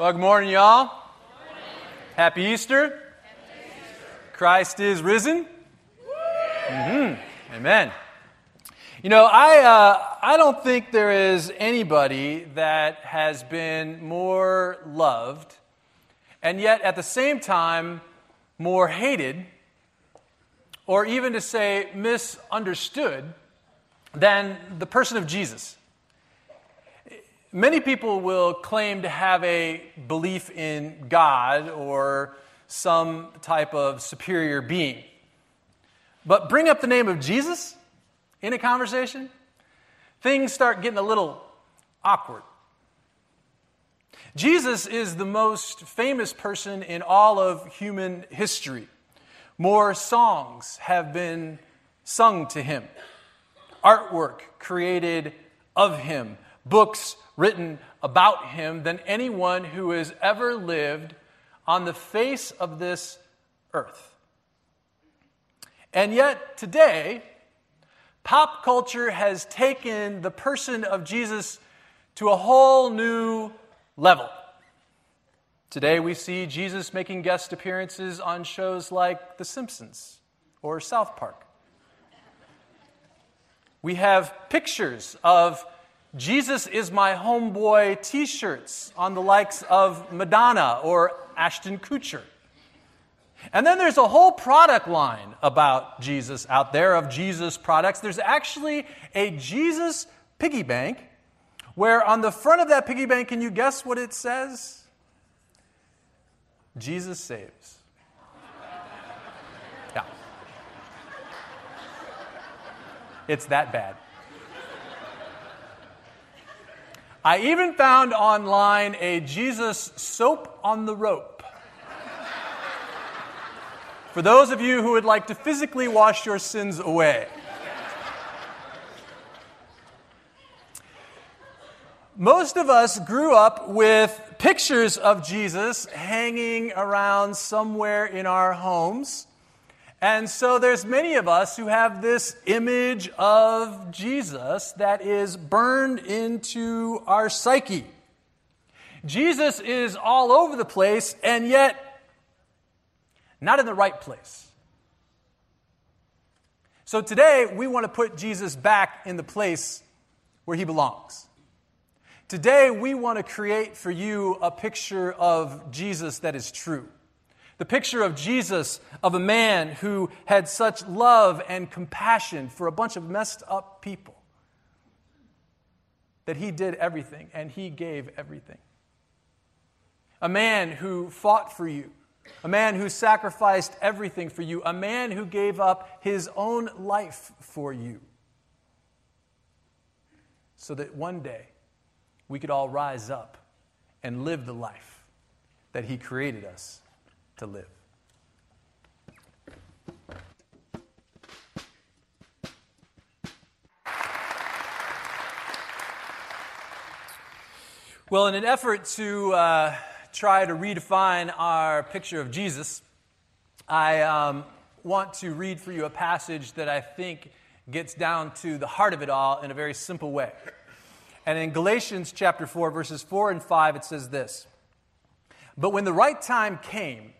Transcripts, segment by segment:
Well, good morning, y'all. Happy Easter. Christ is risen. Mm-hmm. Amen. You know, I, uh, I don't think there is anybody that has been more loved and yet at the same time more hated or even to say misunderstood than the person of Jesus. Many people will claim to have a belief in God or some type of superior being. But bring up the name of Jesus in a conversation, things start getting a little awkward. Jesus is the most famous person in all of human history. More songs have been sung to him, artwork created of him, books written about him than anyone who has ever lived on the face of this earth. And yet, today, pop culture has taken the person of Jesus to a whole new level. Today, we see Jesus making guest appearances on shows like The Simpsons or South Park. We have pictures of Jesus is my homeboy t shirts on the likes of Madonna or Ashton Kutcher. And then there's a whole product line about Jesus out there of Jesus products. There's actually a Jesus piggy bank where on the front of that piggy bank, can you guess what it says? Jesus saves. Yeah. It's that bad. I even found online a Jesus soap on the rope. For those of you who would like to physically wash your sins away. Most of us grew up with pictures of Jesus hanging around somewhere in our homes. And so there's many of us who have this image of Jesus that is burned into our psyche. Jesus is all over the place and yet not in the right place. So today we want to put Jesus back in the place where he belongs. Today we want to create for you a picture of Jesus that is true. The picture of Jesus, of a man who had such love and compassion for a bunch of messed up people that he did everything and he gave everything. A man who fought for you, a man who sacrificed everything for you, a man who gave up his own life for you, so that one day we could all rise up and live the life that he created us to live. Well, in an effort to uh, try to redefine our picture of Jesus, I um, want to read for you a passage that I think gets down to the heart of it all in a very simple way. And in Galatians chapter 4, verses 4 and 5, it says this But when the right time came,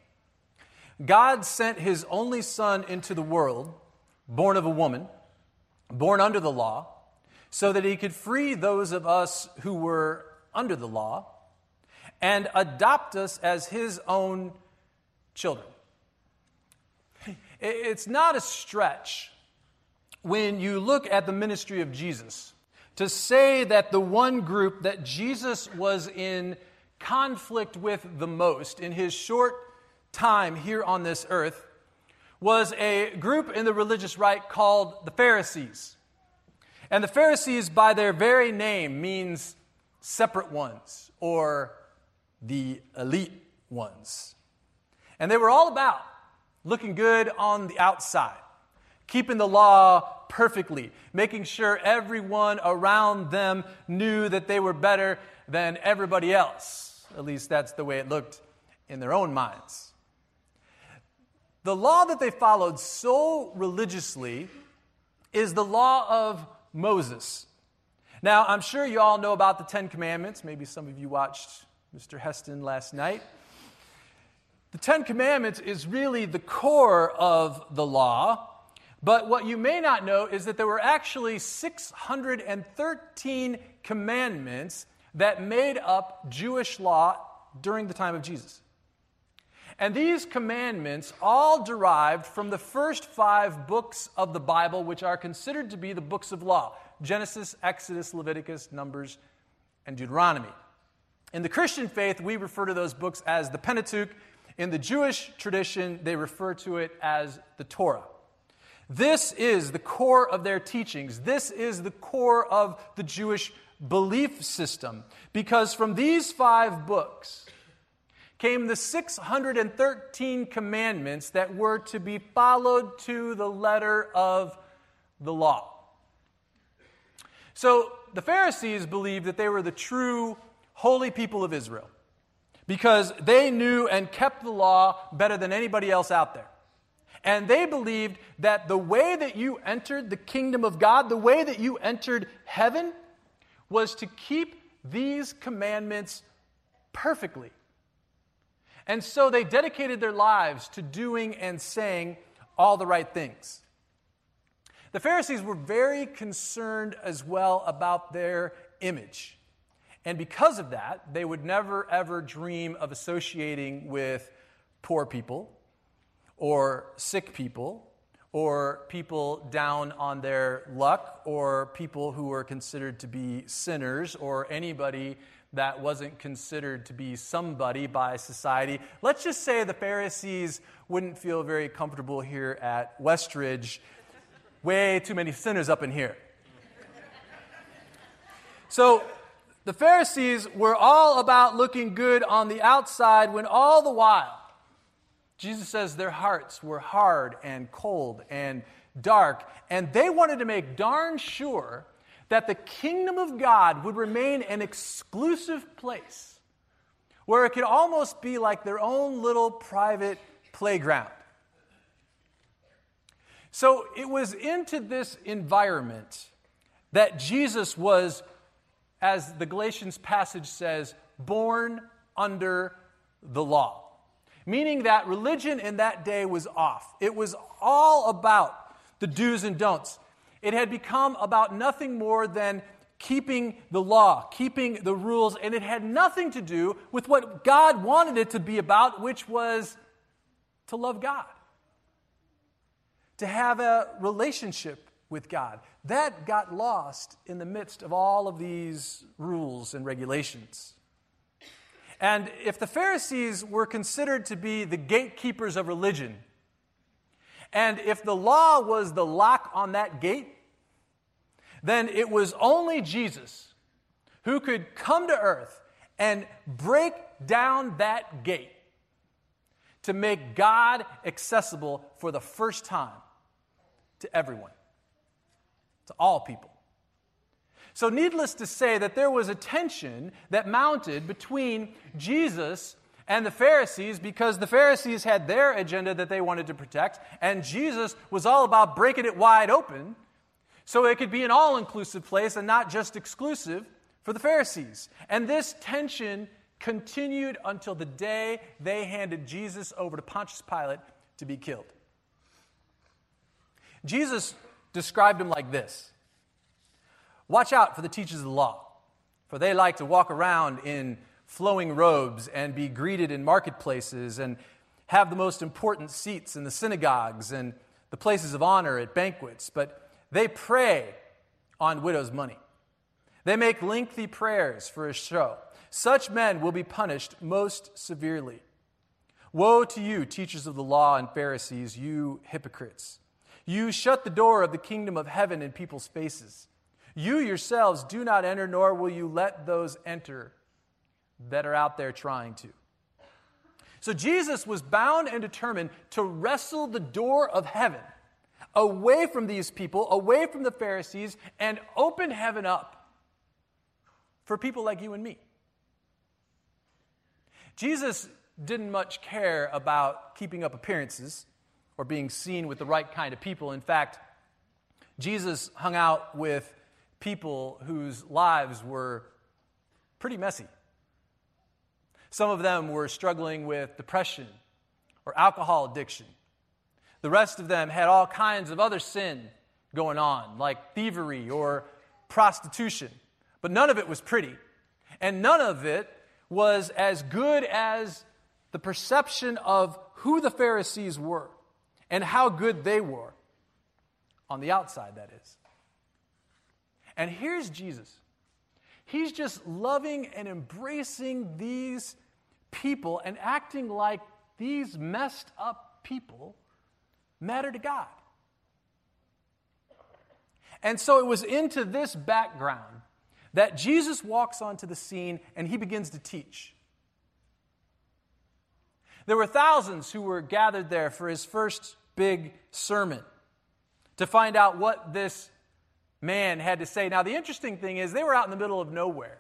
God sent his only Son into the world, born of a woman, born under the law, so that he could free those of us who were under the law and adopt us as his own children. It's not a stretch when you look at the ministry of Jesus to say that the one group that Jesus was in conflict with the most in his short time here on this earth was a group in the religious right called the Pharisees. And the Pharisees, by their very name, means separate ones or the elite ones. And they were all about looking good on the outside, keeping the law perfectly, making sure everyone around them knew that they were better than everybody else. At least that's the way it looked in their own minds. The law that they followed so religiously is the law of Moses. Now, I'm sure you all know about the Ten Commandments. Maybe some of you watched Mr. Heston last night. The Ten Commandments is really the core of the law, but what you may not know is that there were actually 613 commandments that made up Jewish law during the time of Jesus. And these commandments all derived from the first five books of the Bible, which are considered to be the books of law Genesis, Exodus, Leviticus, Numbers, and Deuteronomy. In the Christian faith, we refer to those books as the Pentateuch. In the Jewish tradition, they refer to it as the Torah. This is the core of their teachings. This is the core of the Jewish belief system. Because from these five books, came the 613 commandments that were to be followed to the letter of the law. So the Pharisees believed that they were the true holy people of Israel because they knew and kept the law better than anybody else out there. And they believed that the way that you entered the kingdom of God, the way that you entered heaven, was to keep these commandments perfectly. And so they dedicated their lives to doing and saying all the right things. The Pharisees were very concerned as well about their image. And because of that, they would never ever dream of associating with poor people or sick people or people down on their luck or people who were considered to be sinners or anybody that wasn't considered to be somebody by society. Let's just say the Pharisees wouldn't feel very comfortable here at Westridge. Way too many sinners up in here. So, the Pharisees were all about looking good on the outside when all the while, Jesus says their hearts were hard and cold and dark, and they wanted to make darn sure that the kingdom of God would remain an exclusive place where it could almost be like their own little private playground. So it was into this environment that Jesus was, as the Galatians passage says, born under the law. Meaning that religion in that day was off. It was all about the do's and don'ts. It had become about nothing more than keeping the law, keeping the rules, and it had nothing to do with what God wanted it to be about, which was to love God, to have a relationship with God. That got lost in the midst of all of these rules and regulations. And if the Pharisees were considered to be the gatekeepers of religion, and if the law was the lock on that gate, then it was only Jesus who could come to earth and break down that gate to make God accessible for the first time to everyone, to all people. So, needless to say, that there was a tension that mounted between Jesus and the Pharisees because the Pharisees had their agenda that they wanted to protect, and Jesus was all about breaking it wide open so it could be an all inclusive place and not just exclusive for the Pharisees. And this tension continued until the day they handed Jesus over to Pontius Pilate to be killed. Jesus described him like this Watch out for the teachers of the law, for they like to walk around in flowing robes and be greeted in marketplaces and have the most important seats in the synagogues and the places of honor at banquets, but they prey on widows' money. They make lengthy prayers for a show. Such men will be punished most severely. Woe to you, teachers of the law and Pharisees, you hypocrites! You shut the door of the kingdom of heaven in people's faces. You yourselves do not enter, nor will you let those enter that are out there trying to. So Jesus was bound and determined to wrestle the door of heaven away from these people, away from the Pharisees, and open heaven up for people like you and me. Jesus didn't much care about keeping up appearances or being seen with the right kind of people. In fact, Jesus hung out with people whose lives were pretty messy. Some of them were struggling with depression or alcohol addiction. The rest of them had all kinds of other sin going on, like thievery or prostitution. But none of it was pretty. And none of it was as good as the perception of who the Pharisees were and how good they were. On the outside, that is. And here's Jesus. He's just loving and embracing these people and acting like these messed up people matter to God. And so it was into this background that Jesus walks onto the scene and he begins to teach. There were thousands who were gathered there for his first big sermon to find out what this man had to say. Now, the interesting thing is, they were out in the middle of nowhere.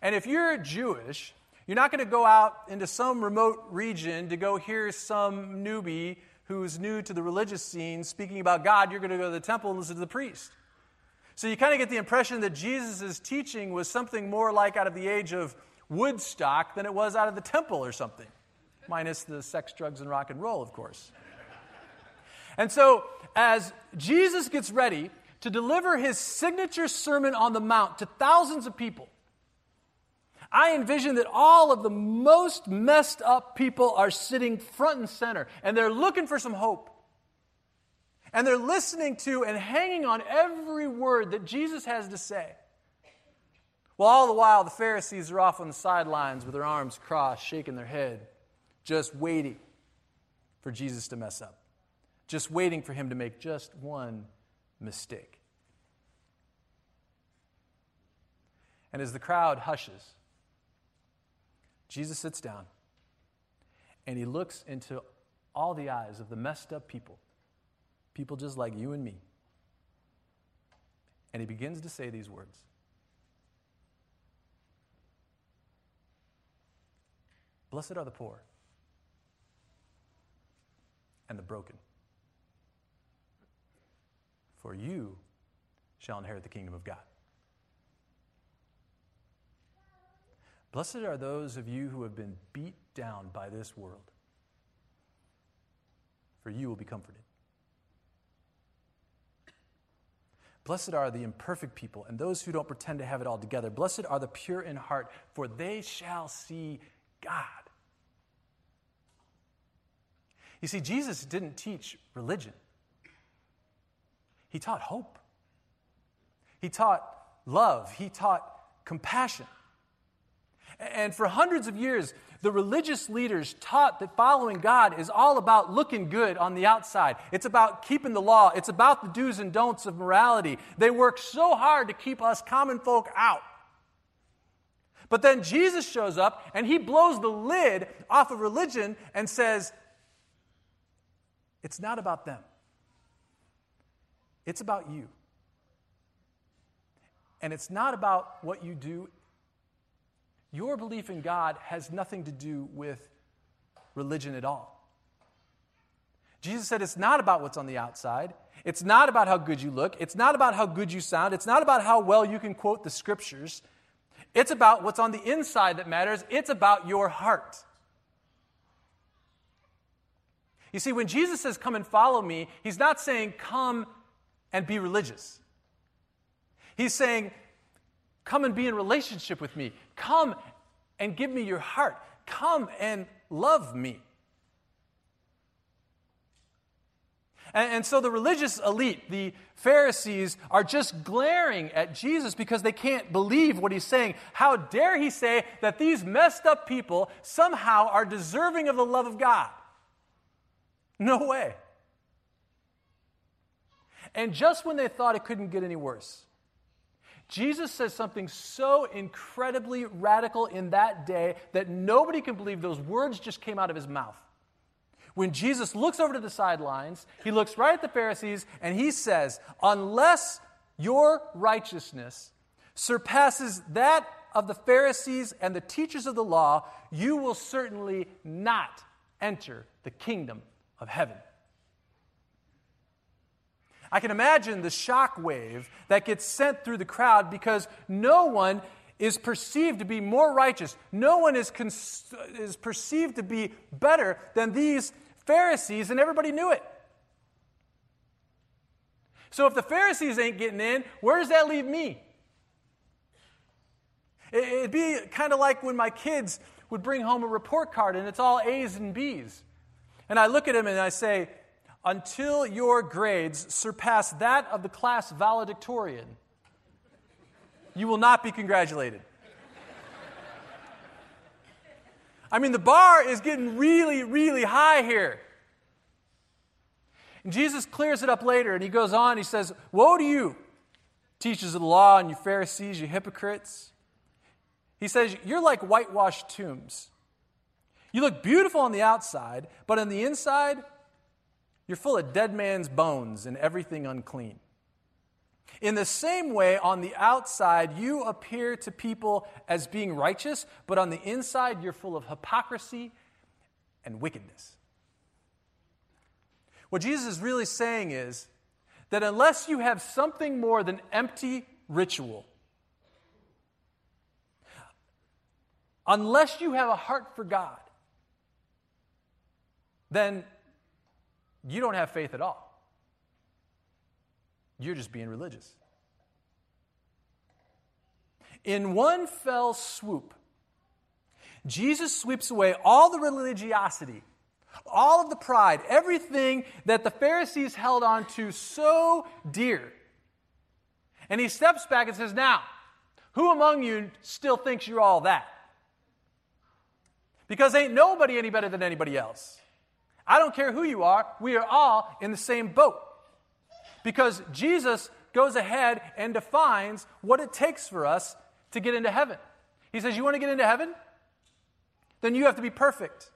And if you're Jewish, you're not going to go out into some remote region to go hear some newbie who's new to the religious scene speaking about God. You're going to go to the temple and listen to the priest. So you kind of get the impression that Jesus' teaching was something more like out of the age of Woodstock than it was out of the temple or something, minus the sex, drugs, and rock and roll, of course. And so, as Jesus gets ready to deliver his signature Sermon on the Mount to thousands of people, I envision that all of the most messed up people are sitting front and center, and they're looking for some hope. And they're listening to and hanging on every word that Jesus has to say. Well, all the while, the Pharisees are off on the sidelines with their arms crossed, shaking their head, just waiting for Jesus to mess up, just waiting for him to make just one mistake. And as the crowd hushes, Jesus sits down and he looks into all the eyes of the messed up people people just like you and me. And he begins to say these words Blessed are the poor and the broken, for you shall inherit the kingdom of God. Blessed are those of you who have been beat down by this world, for you will be comforted. Blessed are the imperfect people and those who don't pretend to have it all together. Blessed are the pure in heart, for they shall see God. You see, Jesus didn't teach religion, He taught hope. He taught love. He taught compassion. And for hundreds of years, the religious leaders taught that following God is all about looking good on the outside. It's about keeping the law. It's about the do's and don'ts of morality. They work so hard to keep us common folk out. But then Jesus shows up and he blows the lid off of religion and says, It's not about them, it's about you. And it's not about what you do your belief in God has nothing to do with religion at all. Jesus said it's not about what's on the outside. It's not about how good you look. It's not about how good you sound. It's not about how well you can quote the scriptures. It's about what's on the inside that matters. It's about your heart. You see, when Jesus says, Come and follow me, he's not saying, Come and be religious. He's saying, Come and be in relationship with me. Come and give me your heart. Come and love me. And, and, so the religious elite, the Pharisees, are just glaring at Jesus because they can't believe what he's saying. How dare he say that these messed up people somehow are deserving of the love of God? No way. And just when they thought it couldn't get any worse, Jesus says something so incredibly radical in that day that nobody can believe those words just came out of his mouth. When Jesus looks over to the sidelines, he looks right at the Pharisees and he says, Unless your righteousness surpasses that of the Pharisees and the teachers of the law, you will certainly not enter the kingdom of heaven. I can imagine the shock wave that gets sent through the crowd because no one is perceived to be more righteous. No one is, is perceived to be better than these Pharisees, and everybody knew it. So if the Pharisees ain't getting in, where does that leave me? It'd be kind of like when my kids would bring home a report card and it's all A's and B's. And I look at them and I say, until your grades surpass that of the class valedictorian, you will not be congratulated. I mean, the bar is getting really, really high here. And Jesus clears it up later and he goes on, he says, Woe to you, teachers of the law, and you Pharisees, you hypocrites. He says, You're like whitewashed tombs. You look beautiful on the outside, but on the inside, you're full of dead man's bones and everything unclean. In the same way, on the outside, you appear to people as being righteous, but on the inside, you're full of hypocrisy and wickedness. What Jesus is really saying is that unless you have something more than empty ritual, unless you have a heart for God, then you don't have faith at all. You're just being religious. In one fell swoop, Jesus sweeps away all the religiosity, all of the pride, everything that the Pharisees held on to so dear. And he steps back and says, Now, who among you still thinks you're all that? Because ain't nobody any better than anybody else. I don't care who you are, we are all in the same boat. Because Jesus goes ahead and defines what it takes for us to get into heaven. He says, You want to get into heaven? Then you have to be perfect.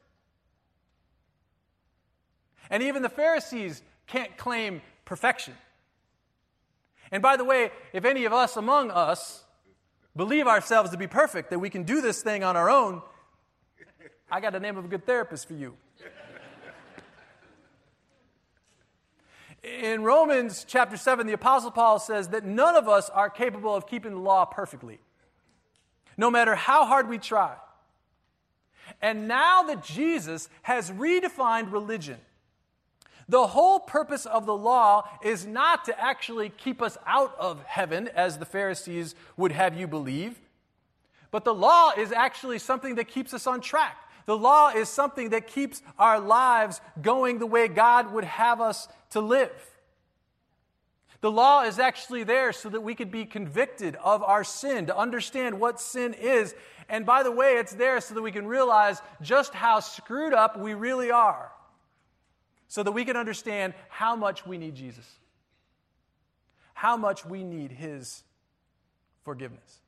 And even the Pharisees can't claim perfection. And by the way, if any of us among us believe ourselves to be perfect, that we can do this thing on our own, I got the name of a good therapist for you. In Romans chapter 7, the Apostle Paul says that none of us are capable of keeping the law perfectly, no matter how hard we try. And now that Jesus has redefined religion, the whole purpose of the law is not to actually keep us out of heaven, as the Pharisees would have you believe, but the law is actually something that keeps us on track. The law is something that keeps our lives going the way God would have us to live. The law is actually there so that we could be convicted of our sin, to understand what sin is. And by the way, it's there so that we can realize just how screwed up we really are, so that we can understand how much we need Jesus, how much we need His forgiveness.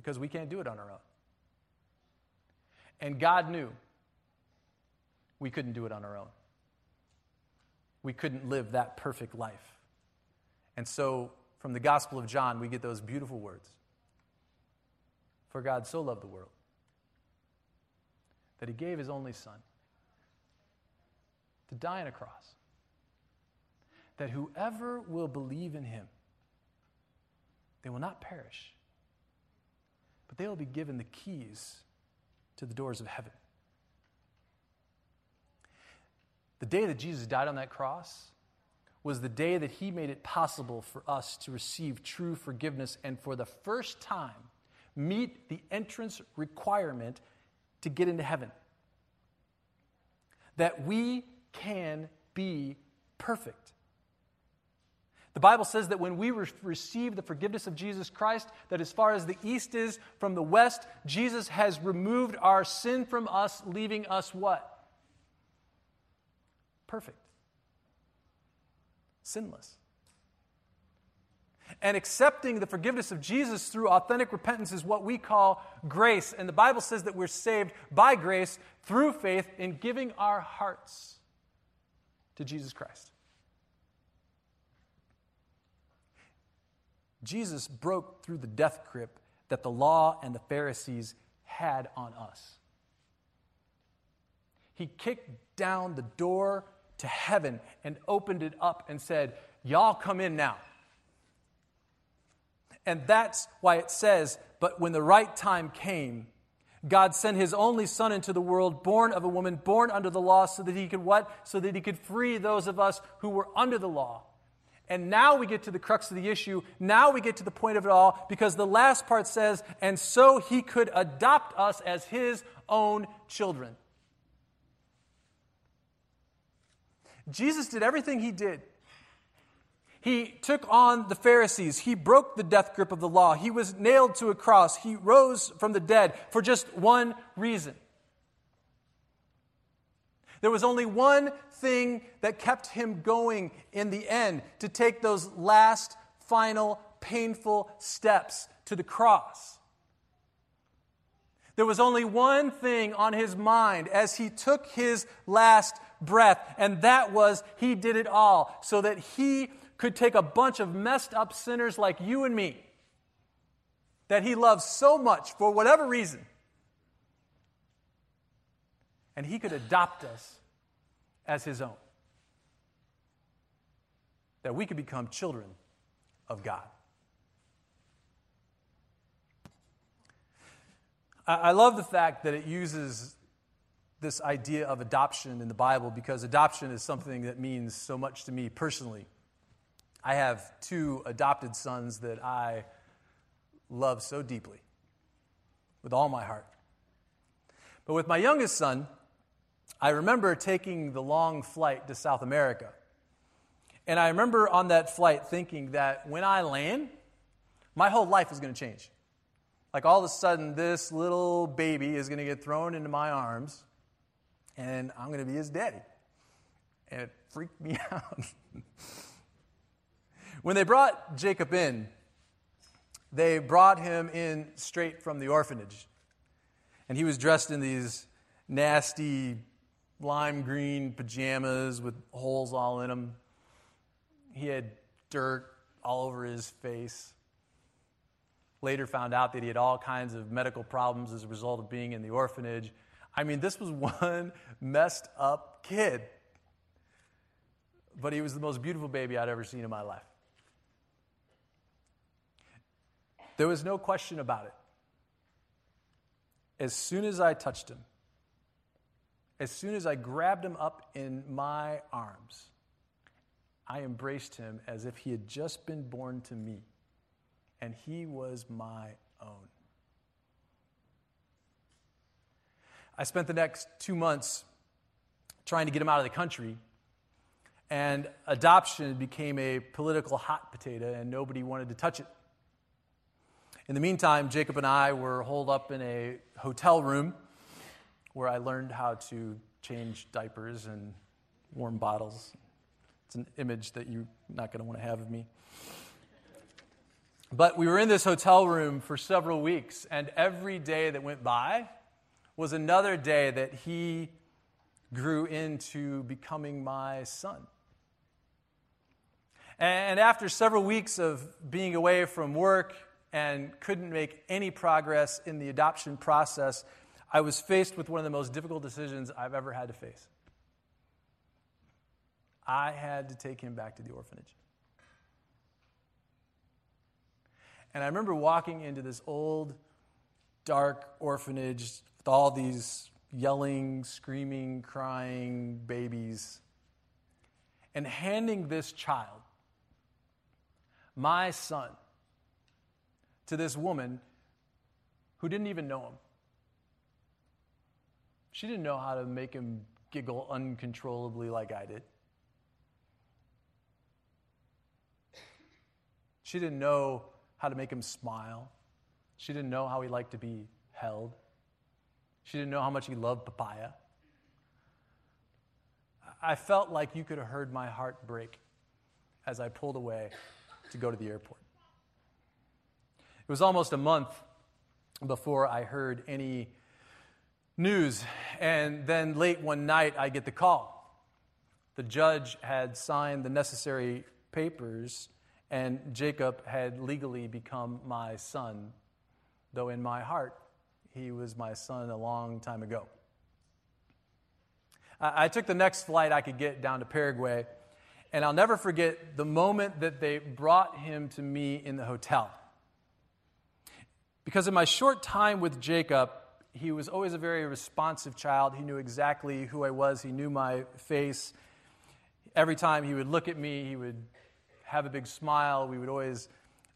Because we can't do it on our own. And God knew we couldn't do it on our own. We couldn't live that perfect life. And so, from the Gospel of John, we get those beautiful words For God so loved the world that he gave his only Son to die on a cross, that whoever will believe in him, they will not perish but they will be given the keys to the doors of heaven. The day that Jesus died on that cross was the day that he made it possible for us to receive true forgiveness and for the first time meet the entrance requirement to get into heaven. That we can be perfect. The Bible says that when we re- receive the forgiveness of Jesus Christ, that as far as the east is from the west, Jesus has removed our sin from us, leaving us what? Perfect. Sinless. And accepting the forgiveness of Jesus through authentic repentance is what we call grace. And the Bible says that we're saved by grace through faith in giving our hearts to Jesus Christ. Jesus broke through the death grip that the law and the Pharisees had on us. He kicked down the door to heaven and opened it up and said, Y'all come in now. And that's why it says, But when the right time came, God sent his only son into the world, born of a woman, born under the law, so that he could what? So that he could free those of us who were under the law. And now we get to the crux of the issue. Now we get to the point of it all, because the last part says, and so he could adopt us as his own children. Jesus did everything he did he took on the Pharisees. He broke the death grip of the law. He was nailed to a cross. He rose from the dead for just one reason. There was only one thing that kept him going in the end to take those last, final, painful steps to the cross. There was only one thing on his mind as he took his last breath, and that was he did it all so that he could take a bunch of messed up sinners like you and me that he loves so much for whatever reason, and he could adopt us as his own. That we could become children of God. I love the fact that it uses this idea of adoption in the Bible because adoption is something that means so much to me personally. I have two adopted sons that I love so deeply with all my heart. But with my youngest son, I remember taking the long flight to South America. And I remember on that flight thinking that when I land, my whole life is going to change. Like all of a sudden, this little baby is going to get thrown into my arms, and I'm going to be his daddy. And it freaked me out. When they brought Jacob in, they brought him in straight from the orphanage. And he was dressed in these nasty lime green pajamas with holes all in them. He had dirt all over his face. Later found out that he had all kinds of medical problems as a result of being in the orphanage. I mean, this was one messed up kid. But he was the most beautiful baby I'd ever seen in my life. There was no question about it. As soon as I touched him, as soon as I grabbed him up in my arms, I embraced him as if he had just been born to me, and he was my own. I spent the next two months trying to get him out of the country, and adoption became a political hot potato, and nobody wanted to touch it. In the meantime, Jacob and I were holed up in a hotel room where I learned how to change diapers and warm bottles. It's an image that you're not going to want to have of me. But we were in this hotel room for several weeks, and every day that went by was another day that he grew into becoming my son. And after several weeks of being away from work and couldn't make any progress in the adoption process, I was faced with one of the most difficult decisions I've ever had to face. I had to take him back to the orphanage. And I remember walking into this old, dark orphanage with all these yelling, screaming, crying babies, and handing this child, my son, to this woman who didn't even know him. She didn't know how to make him giggle uncontrollably like I did. She didn't know how to make him smile. She didn't know how he liked to be held. She didn't know how much he loved papaya. I felt like you could have heard my heart break as I pulled away to go to the airport. It was almost a month before I heard any news. And then late one night, I get the call. The judge had signed the necessary papers, and Jacob had legally become my son, though in my heart, he was my son a long time ago. I took the next flight I could get down to Paraguay, and I'll never forget the moment that they brought him to me in the hotel. Because in my short time with Jacob, he was always a very responsive child. He knew exactly who I was, he knew my face. Every time he would look at me, he would have a big smile. We would always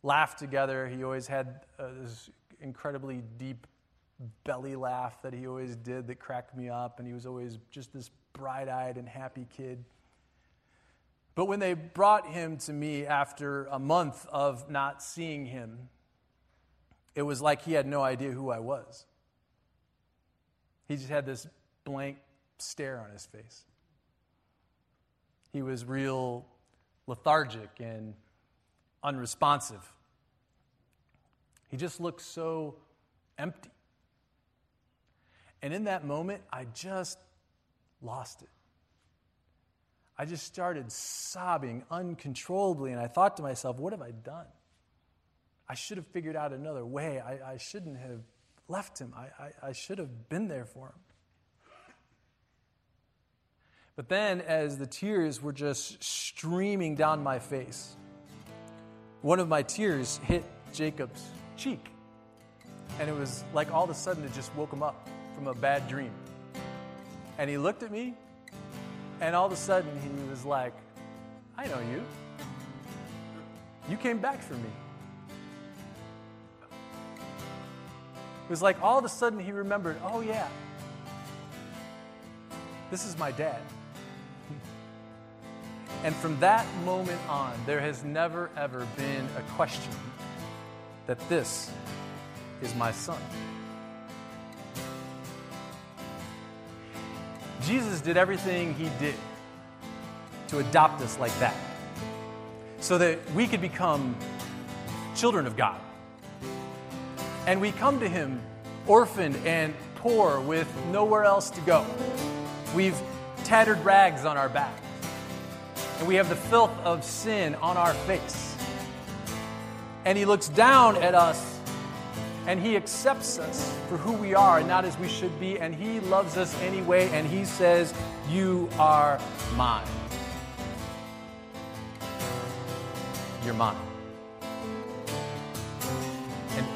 laugh together. He always had uh, this incredibly deep belly laugh that he always did that cracked me up, and he was always just this bright eyed and happy kid. But when they brought him to me after a month of not seeing him, it was like he had no idea who I was. He just had this blank stare on his face. He was real lethargic and unresponsive. He just looked so empty. And in that moment, I just lost it. I just started sobbing uncontrollably, and I thought to myself, what have I done? I should have figured out another way. I, I shouldn't have left him. I, I, I should have been there for him. But then, as the tears were just streaming down my face, one of my tears hit Jacob's cheek. And it was like all of a sudden it just woke him up from a bad dream. And he looked at me, and all of a sudden he was like, I know you. You came back for me. It was like all of a sudden he remembered, oh, yeah, this is my dad. And from that moment on, there has never, ever been a question that this is my son. Jesus did everything he did to adopt us like that so that we could become children of God. And we come to him orphaned and poor with nowhere else to go. We've tattered rags on our back, and we have the filth of sin on our face. And he looks down at us and He accepts us for who we are and not as we should be, and He loves us anyway, and He says, You are mine. You're mine.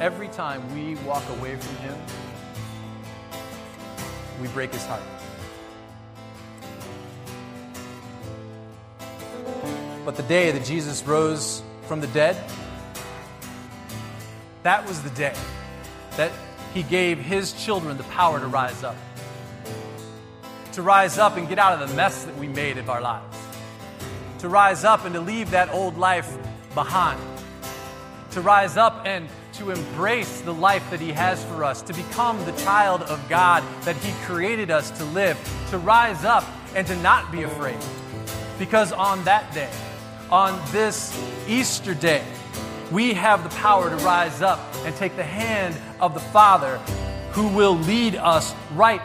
Every time we walk away from Him, we break His heart. But the day that Jesus rose from the dead, that was the day that He gave His children the power to rise up. To rise up and get out of the mess that we made of our lives. To rise up and to leave that old life behind. To rise up and to embrace the life that He has for us, to become the child of God that He created us to live, to rise up and to not be afraid. Because on that day, on this Easter day, we have the power to rise up and take the hand of the Father who will lead us right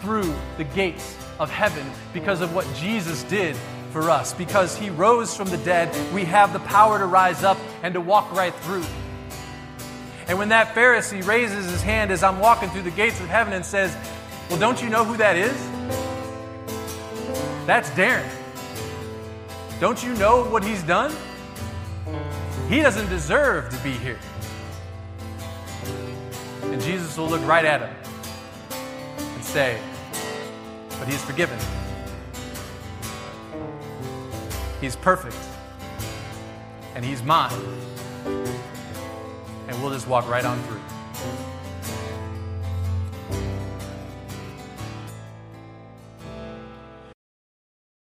through the gates of heaven because of what Jesus did for us. Because he rose from the dead, we have the power to rise up and to walk right through. And when that Pharisee raises his hand as I'm walking through the gates of heaven and says, Well, don't you know who that is? That's Darren. Don't you know what he's done? He doesn't deserve to be here. And Jesus will look right at him and say, But he's forgiven. He's perfect. And he's mine. And we'll just walk right on through.